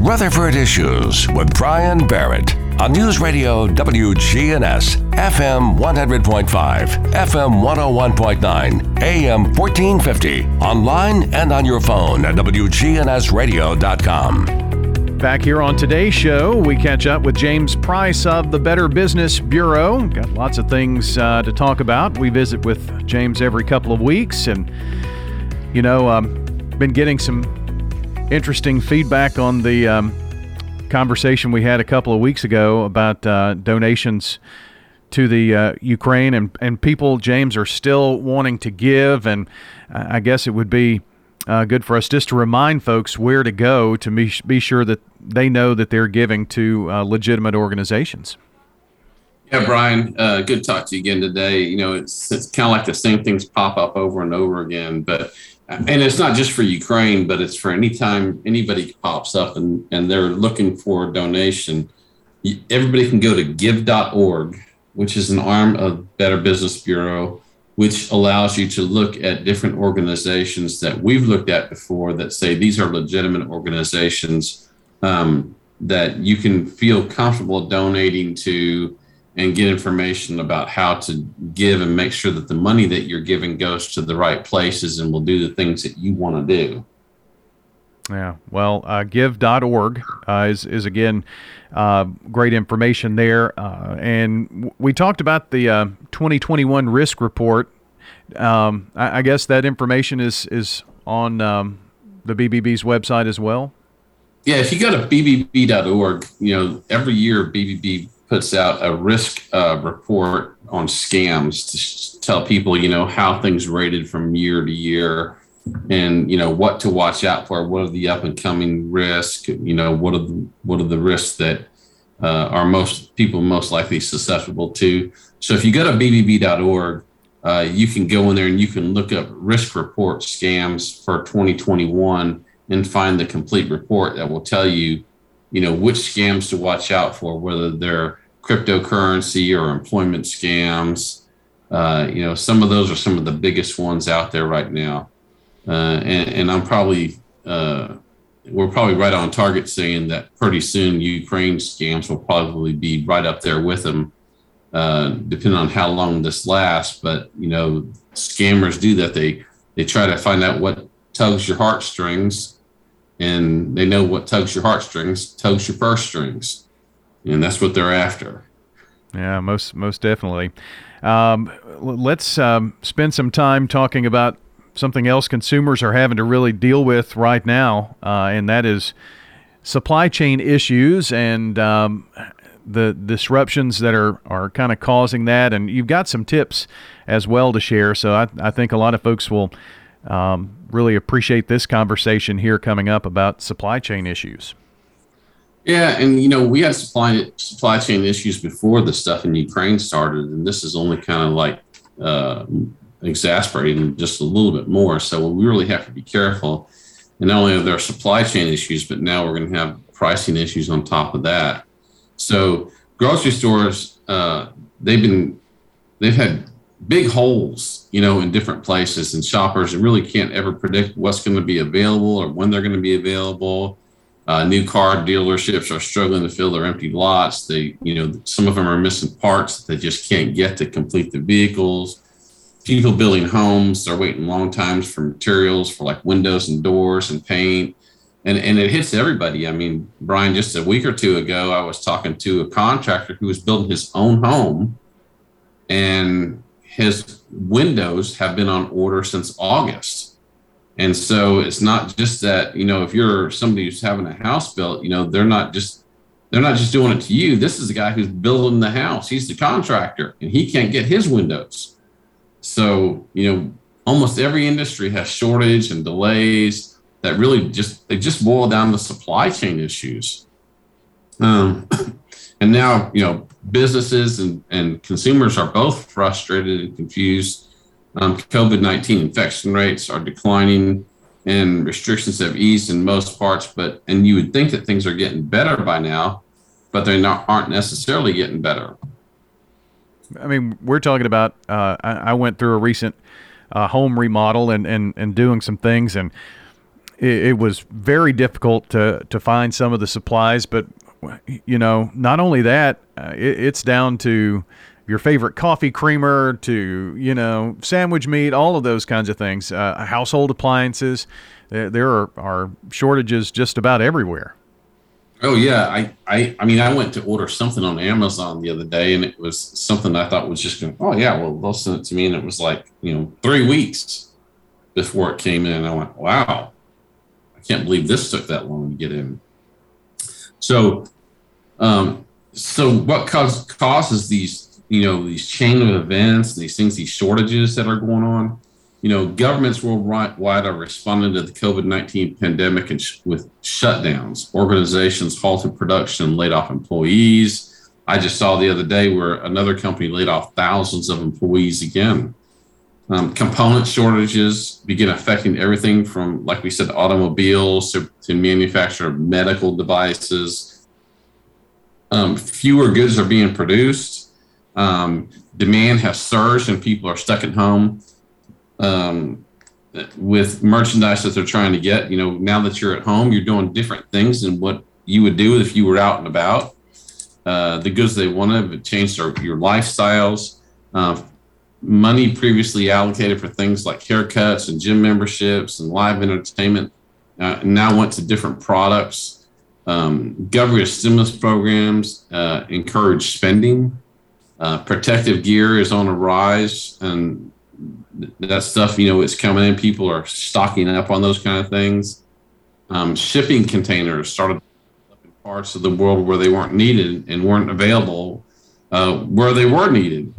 Rutherford Issues with Brian Barrett on News Radio WGNS, FM 100.5, FM 101.9, AM 1450, online and on your phone at WGNSradio.com. Back here on today's show, we catch up with James Price of the Better Business Bureau. Got lots of things uh, to talk about. We visit with James every couple of weeks, and you know, um, been getting some interesting feedback on the um, conversation we had a couple of weeks ago about uh, donations to the uh, Ukraine, and, and people, James, are still wanting to give. And I guess it would be uh, good for us just to remind folks where to go to be, be sure that they know that they're giving to uh, legitimate organizations. Yeah, Brian, uh, good to talk to you again today. You know, it's, it's kind of like the same things pop up over and over again, but and it's not just for Ukraine, but it's for anytime anybody pops up and, and they're looking for a donation. Everybody can go to give.org, which is an arm of Better Business Bureau, which allows you to look at different organizations that we've looked at before that say these are legitimate organizations um, that you can feel comfortable donating to and get information about how to give and make sure that the money that you're giving goes to the right places and will do the things that you want to do. Yeah, well, uh, give.org uh, is, is again uh, great information there. Uh, and w- we talked about the uh, 2021 risk report. Um, I, I, guess that information is, is on um, the BBB's website as well. Yeah, if you go to bbb.org, you know, every year BBB puts out a risk uh, report on scams to tell people, you know, how things rated from year to year and, you know, what to watch out for. What are the up and coming risks? You know, what are the, what are the risks that uh, are most people most likely susceptible to? So if you go to bbb.org, uh, you can go in there and you can look up risk report scams for 2021 and find the complete report that will tell you you know which scams to watch out for, whether they're cryptocurrency or employment scams. Uh, you know, some of those are some of the biggest ones out there right now, uh, and, and, I'm probably uh, we're probably right on target saying that pretty soon Ukraine scams will probably be right up there with them, uh, depending on how long this lasts. But you know, scammers do that. They they try to find out what tugs your heartstrings and they know what tugs your heartstrings, tugs your purse strings, and that's what they're after. Yeah, most most definitely. Um, let's um, spend some time talking about something else consumers are having to really deal with right now, uh, and that is supply chain issues and um, the disruptions that are, are kind of causing that. And you've got some tips as well to share. So I, I think a lot of folks will um, really appreciate this conversation here coming up about supply chain issues. Yeah, and you know we had supply supply chain issues before the stuff in Ukraine started, and this is only kind of like uh, exasperating just a little bit more. So we really have to be careful. And not only are there supply chain issues, but now we're going to have pricing issues on top of that. So grocery stores, uh, they've been they've had big holes, you know, in different places, and shoppers really can't ever predict what's going to be available or when they're going to be available. Uh, new car dealerships are struggling to fill their empty lots. They, you know, some of them are missing parts that they just can't get to complete the vehicles. People building homes are waiting long times for materials for like windows and doors and paint. And, and it hits everybody. I mean, Brian, just a week or two ago, I was talking to a contractor who was building his own home and his windows have been on order since August. And so it's not just that, you know, if you're somebody who's having a house built, you know, they're not just they're not just doing it to you. This is the guy who's building the house. He's the contractor and he can't get his windows. So, you know, almost every industry has shortage and delays that really just they just boil down to supply chain issues. Um, and now, you know, businesses and, and consumers are both frustrated and confused. Um, COVID 19 infection rates are declining and restrictions have eased in most parts, but and you would think that things are getting better by now, but they not, aren't necessarily getting better. I mean, we're talking about. Uh, I, I, went through a recent uh, home remodel and, and and doing some things, and it, it was very difficult to to find some of the supplies. But you know, not only that, uh, it, it's down to your favorite coffee creamer to you know sandwich meat, all of those kinds of things, uh, household appliances. There, are, are shortages just about everywhere. Oh yeah, I, I I mean I went to order something on Amazon the other day and it was something I thought was just going, oh yeah, well they'll send it to me and it was like, you know, three weeks before it came in. I went, wow, I can't believe this took that long to get in. So um so what cause, causes these, you know, these chain of events, these things, these shortages that are going on? you know, governments worldwide are responding to the COVID 19 pandemic and sh- with shutdowns. Organizations halted production, laid off employees. I just saw the other day where another company laid off thousands of employees again. Um, component shortages begin affecting everything from, like we said, automobiles to, to manufacture medical devices. Um, fewer goods are being produced. Um, demand has surged and people are stuck at home um, with merchandise that they're trying to get. You know, now that you're at home, you're doing different things than what you would do if you were out and about. Uh, the goods they wanted have changed our, your lifestyles. Uh, money previously allocated for things like haircuts and gym memberships and live entertainment uh, now went to different products. Um, government stimulus programs uh, encourage spending. Uh, protective gear is on a rise, and that stuff, you know, it's coming in. People are stocking up on those kind of things. Um, shipping containers started up in parts of the world where they weren't needed and weren't available uh, where they were needed.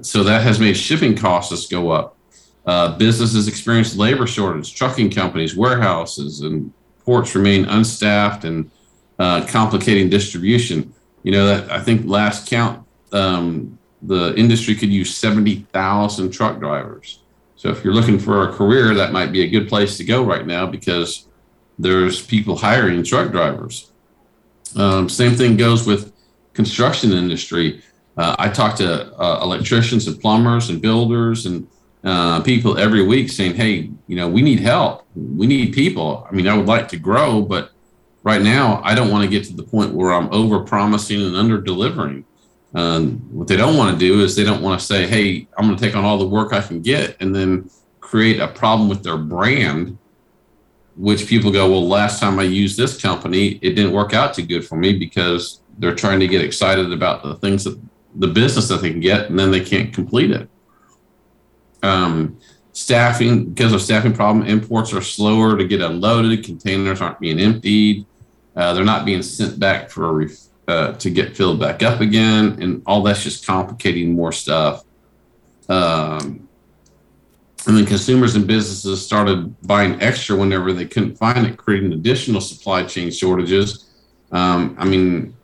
So that has made shipping costs go up. Uh, businesses experience labor shortage. Trucking companies, warehouses, and ports remain unstaffed and uh, complicating distribution. You know that I think last count um, the industry could use 70,000 truck drivers. So if you're looking for a career, that might be a good place to go right now because there's people hiring truck drivers. Um, same thing goes with construction industry. Uh, I talk to uh, electricians and plumbers and builders and uh, people every week saying, "Hey, you know, we need help. We need people. I mean, I would like to grow, but right now, I don't want to get to the point where I'm over promising and under delivering." Um, what they don't want to do is they don't want to say, "Hey, I'm going to take on all the work I can get," and then create a problem with their brand. Which people go, "Well, last time I used this company, it didn't work out too good for me because they're trying to get excited about the things that the business that they can get, and then they can't complete it." Um, staffing because of staffing problem, imports are slower to get unloaded. Containers aren't being emptied. Uh, they're not being sent back for a ref- uh, to get filled back up again, and all that's just complicating more stuff. Um, and then consumers and businesses started buying extra whenever they couldn't find it, creating additional supply chain shortages. Um, I mean,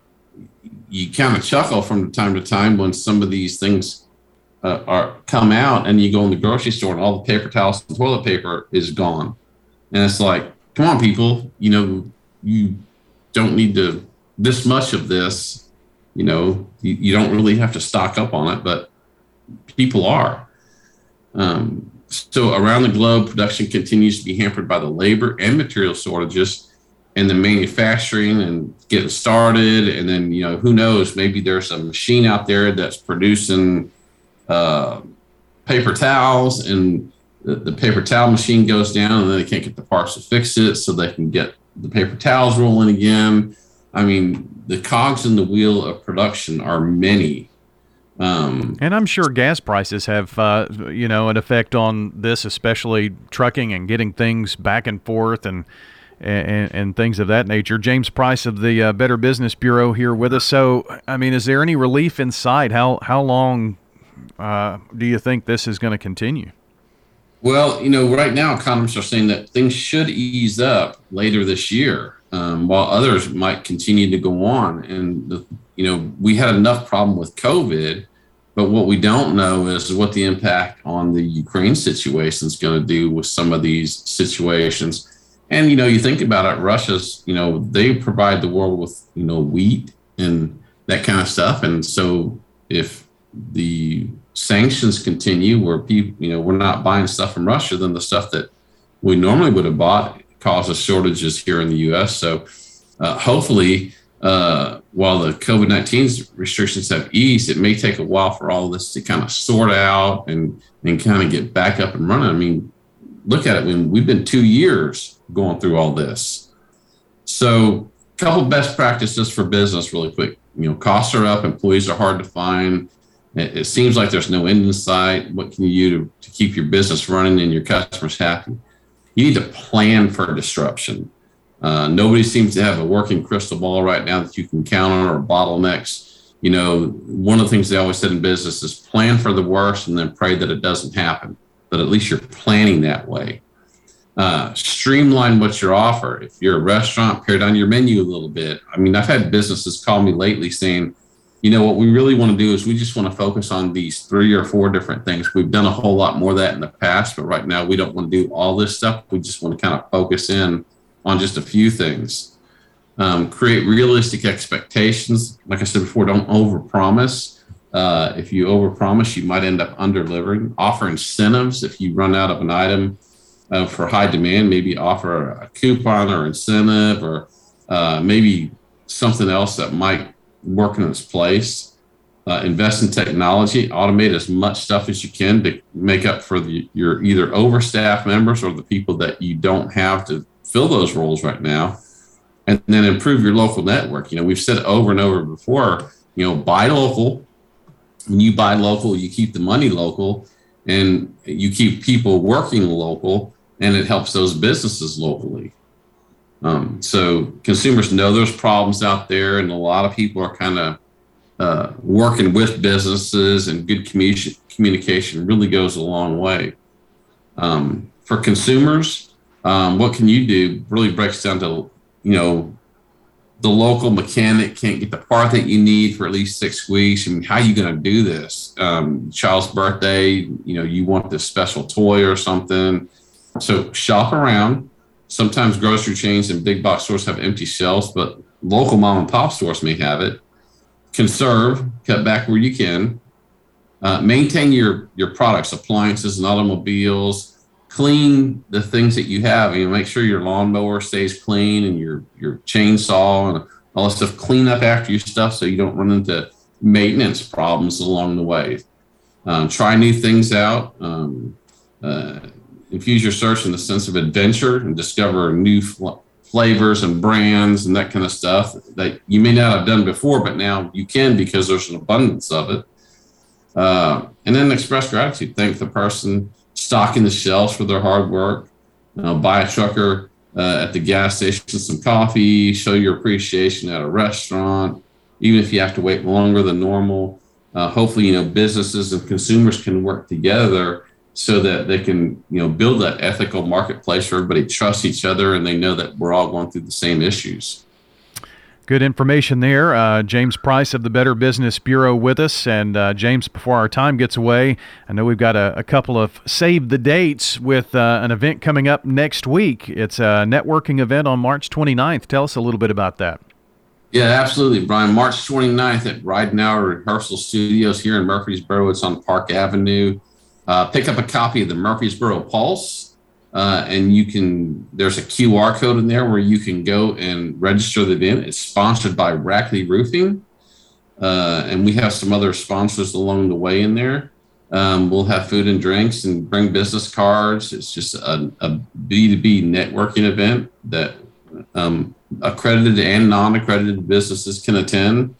you kind of chuckle from time to time when some of these things uh, are come out, and you go in the grocery store and all the paper towels and toilet paper is gone, and it's like, come on, people, you know, you don't need to this much of this, you know, you, you don't really have to stock up on it, but people are. Um, so around the globe, production continues to be hampered by the labor and material shortages and the manufacturing and getting started. And then, you know, who knows, maybe there's a machine out there that's producing uh, paper towels and the, the paper towel machine goes down and then they can't get the parts to fix it so they can get the paper towels rolling again. I mean, the cogs in the wheel of production are many. Um, and I'm sure gas prices have, uh, you know, an effect on this, especially trucking and getting things back and forth and and, and things of that nature. James Price of the uh, Better Business Bureau here with us. So, I mean, is there any relief in sight? How how long uh, do you think this is going to continue? Well, you know, right now economists are saying that things should ease up later this year um, while others might continue to go on. And the, you know, we had enough problem with COVID, but what we don't know is what the impact on the Ukraine situation is going to do with some of these situations. And you know, you think about it, Russia's, you know, they provide the world with you know wheat and that kind of stuff, and so if the sanctions continue where people, you know, we're not buying stuff from Russia, then the stuff that we normally would have bought causes shortages here in the U.S. So uh, hopefully, uh, while the COVID 19 restrictions have eased, it may take a while for all this to kind of sort out and, and kind of get back up and running. I mean, look at it when we've been two years going through all this. So, a couple best practices for business, really quick. You know, costs are up, employees are hard to find. It, it seems like there's no end in sight. What can you do to, to keep your business running and your customers happy? You need to plan for disruption. Uh, nobody seems to have a working crystal ball right now that you can count on or bottlenecks. You know, one of the things they always said in business is plan for the worst and then pray that it doesn't happen. But at least you're planning that way. Uh, streamline what you offer. If you're a restaurant, pare down your menu a little bit. I mean, I've had businesses call me lately saying, you know, what we really want to do is we just want to focus on these three or four different things. We've done a whole lot more of that in the past, but right now we don't want to do all this stuff. We just want to kind of focus in on just a few things. Um, create realistic expectations. Like I said before, don't overpromise. Uh, if you overpromise, you might end up under-delivering. Offer incentives if you run out of an item uh, for high demand. Maybe offer a coupon or incentive, or uh, maybe something else that might work in its place. Uh, invest in technology, automate as much stuff as you can to make up for the, your either overstaffed members or the people that you don't have to fill those roles right now. And then improve your local network. You know, we've said over and over before, you know, buy local. When you buy local, you keep the money local and you keep people working local and it helps those businesses locally. Um, so consumers know there's problems out there, and a lot of people are kind of uh, working with businesses, and good commu- communication really goes a long way. Um, for consumers, um, what can you do really breaks down to you know the local mechanic can't get the part that you need for at least six weeks. I mean, how are you going to do this? Um, child's birthday, you know, you want this special toy or something. So shop around, Sometimes grocery chains and big box stores have empty shelves, but local mom and pop stores may have it. Conserve, cut back where you can. Uh, maintain your your products, appliances and automobiles. Clean the things that you have. You know, make sure your lawnmower stays clean and your your chainsaw and all that stuff. Clean up after your stuff so you don't run into maintenance problems along the way. Um, try new things out. Um, uh, infuse your search in the sense of adventure and discover new fl- flavors and brands and that kind of stuff that you may not have done before, but now you can because there's an abundance of it. Uh, and then express gratitude. Thank the person stocking the shelves for their hard work. Uh, buy a trucker uh, at the gas station some coffee. Show your appreciation at a restaurant, even if you have to wait longer than normal. Uh, hopefully, you know businesses and consumers can work together so that they can you know build that ethical marketplace where everybody trusts each other and they know that we're all going through the same issues Good information there. Uh, James Price of the Better Business Bureau with us. And uh, James, before our time gets away, I know we've got a, a couple of save the dates with uh, an event coming up next week. It's a networking event on March 29th. Tell us a little bit about that. Yeah, absolutely, Brian. March 29th at Ridenour Rehearsal Studios here in Murfreesboro. It's on Park Avenue uh, pick up a copy of the Murfreesboro Pulse, uh, and you can. There's a QR code in there where you can go and register the event. It's sponsored by Rackley Roofing, uh, and we have some other sponsors along the way in there. Um, we'll have food and drinks and bring business cards. It's just a a B2B networking event that um, accredited and non-accredited businesses can attend.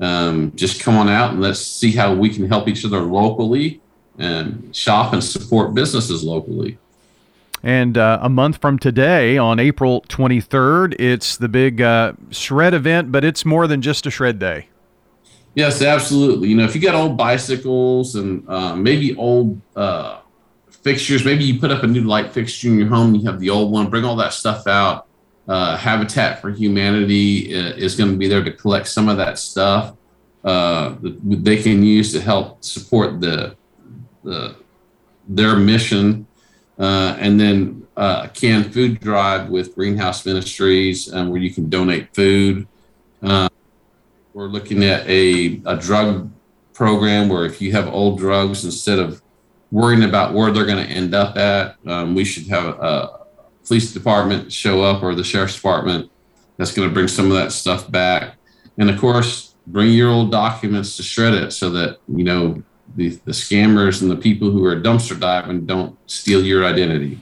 Um, just come on out and let's see how we can help each other locally and shop and support businesses locally. And uh, a month from today, on April 23rd, it's the big uh, shred event, but it's more than just a shred day. Yes, absolutely. You know, if you got old bicycles and uh, maybe old uh, fixtures, maybe you put up a new light fixture in your home, you have the old one, bring all that stuff out. Uh, Habitat for Humanity uh, is going to be there to collect some of that stuff that they can use to help support the the, their mission, uh, and then uh, canned food drive with Greenhouse Ministries, um, where you can donate food. Uh, we're looking at a, a drug program where if you have old drugs, instead of worrying about where they're going to end up at, um, we should have a, police department show up or the sheriff's department. That's going to bring some of that stuff back. And of course, bring your old documents to shred it so that, you know, the, the scammers and the people who are dumpster diving don't steal your identity.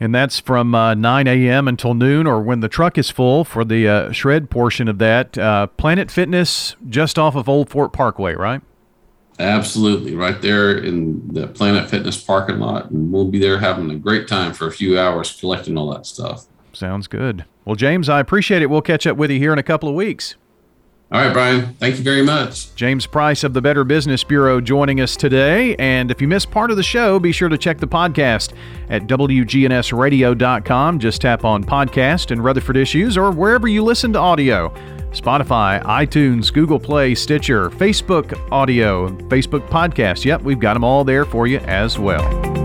And that's from uh, 9 a.m. until noon, or when the truck is full for the uh, shred portion of that. Uh, Planet Fitness, just off of Old Fort Parkway, right? Absolutely, right there in the Planet Fitness parking lot, and we'll be there having a great time for a few hours collecting all that stuff. Sounds good. Well, James, I appreciate it. We'll catch up with you here in a couple of weeks. All right, Brian. Thank you very much. James Price of the Better Business Bureau joining us today. And if you missed part of the show, be sure to check the podcast at WGNSradio.com. Just tap on podcast and Rutherford Issues or wherever you listen to audio. Spotify, iTunes, Google Play, Stitcher, Facebook Audio, Facebook Podcast. Yep, we've got them all there for you as well.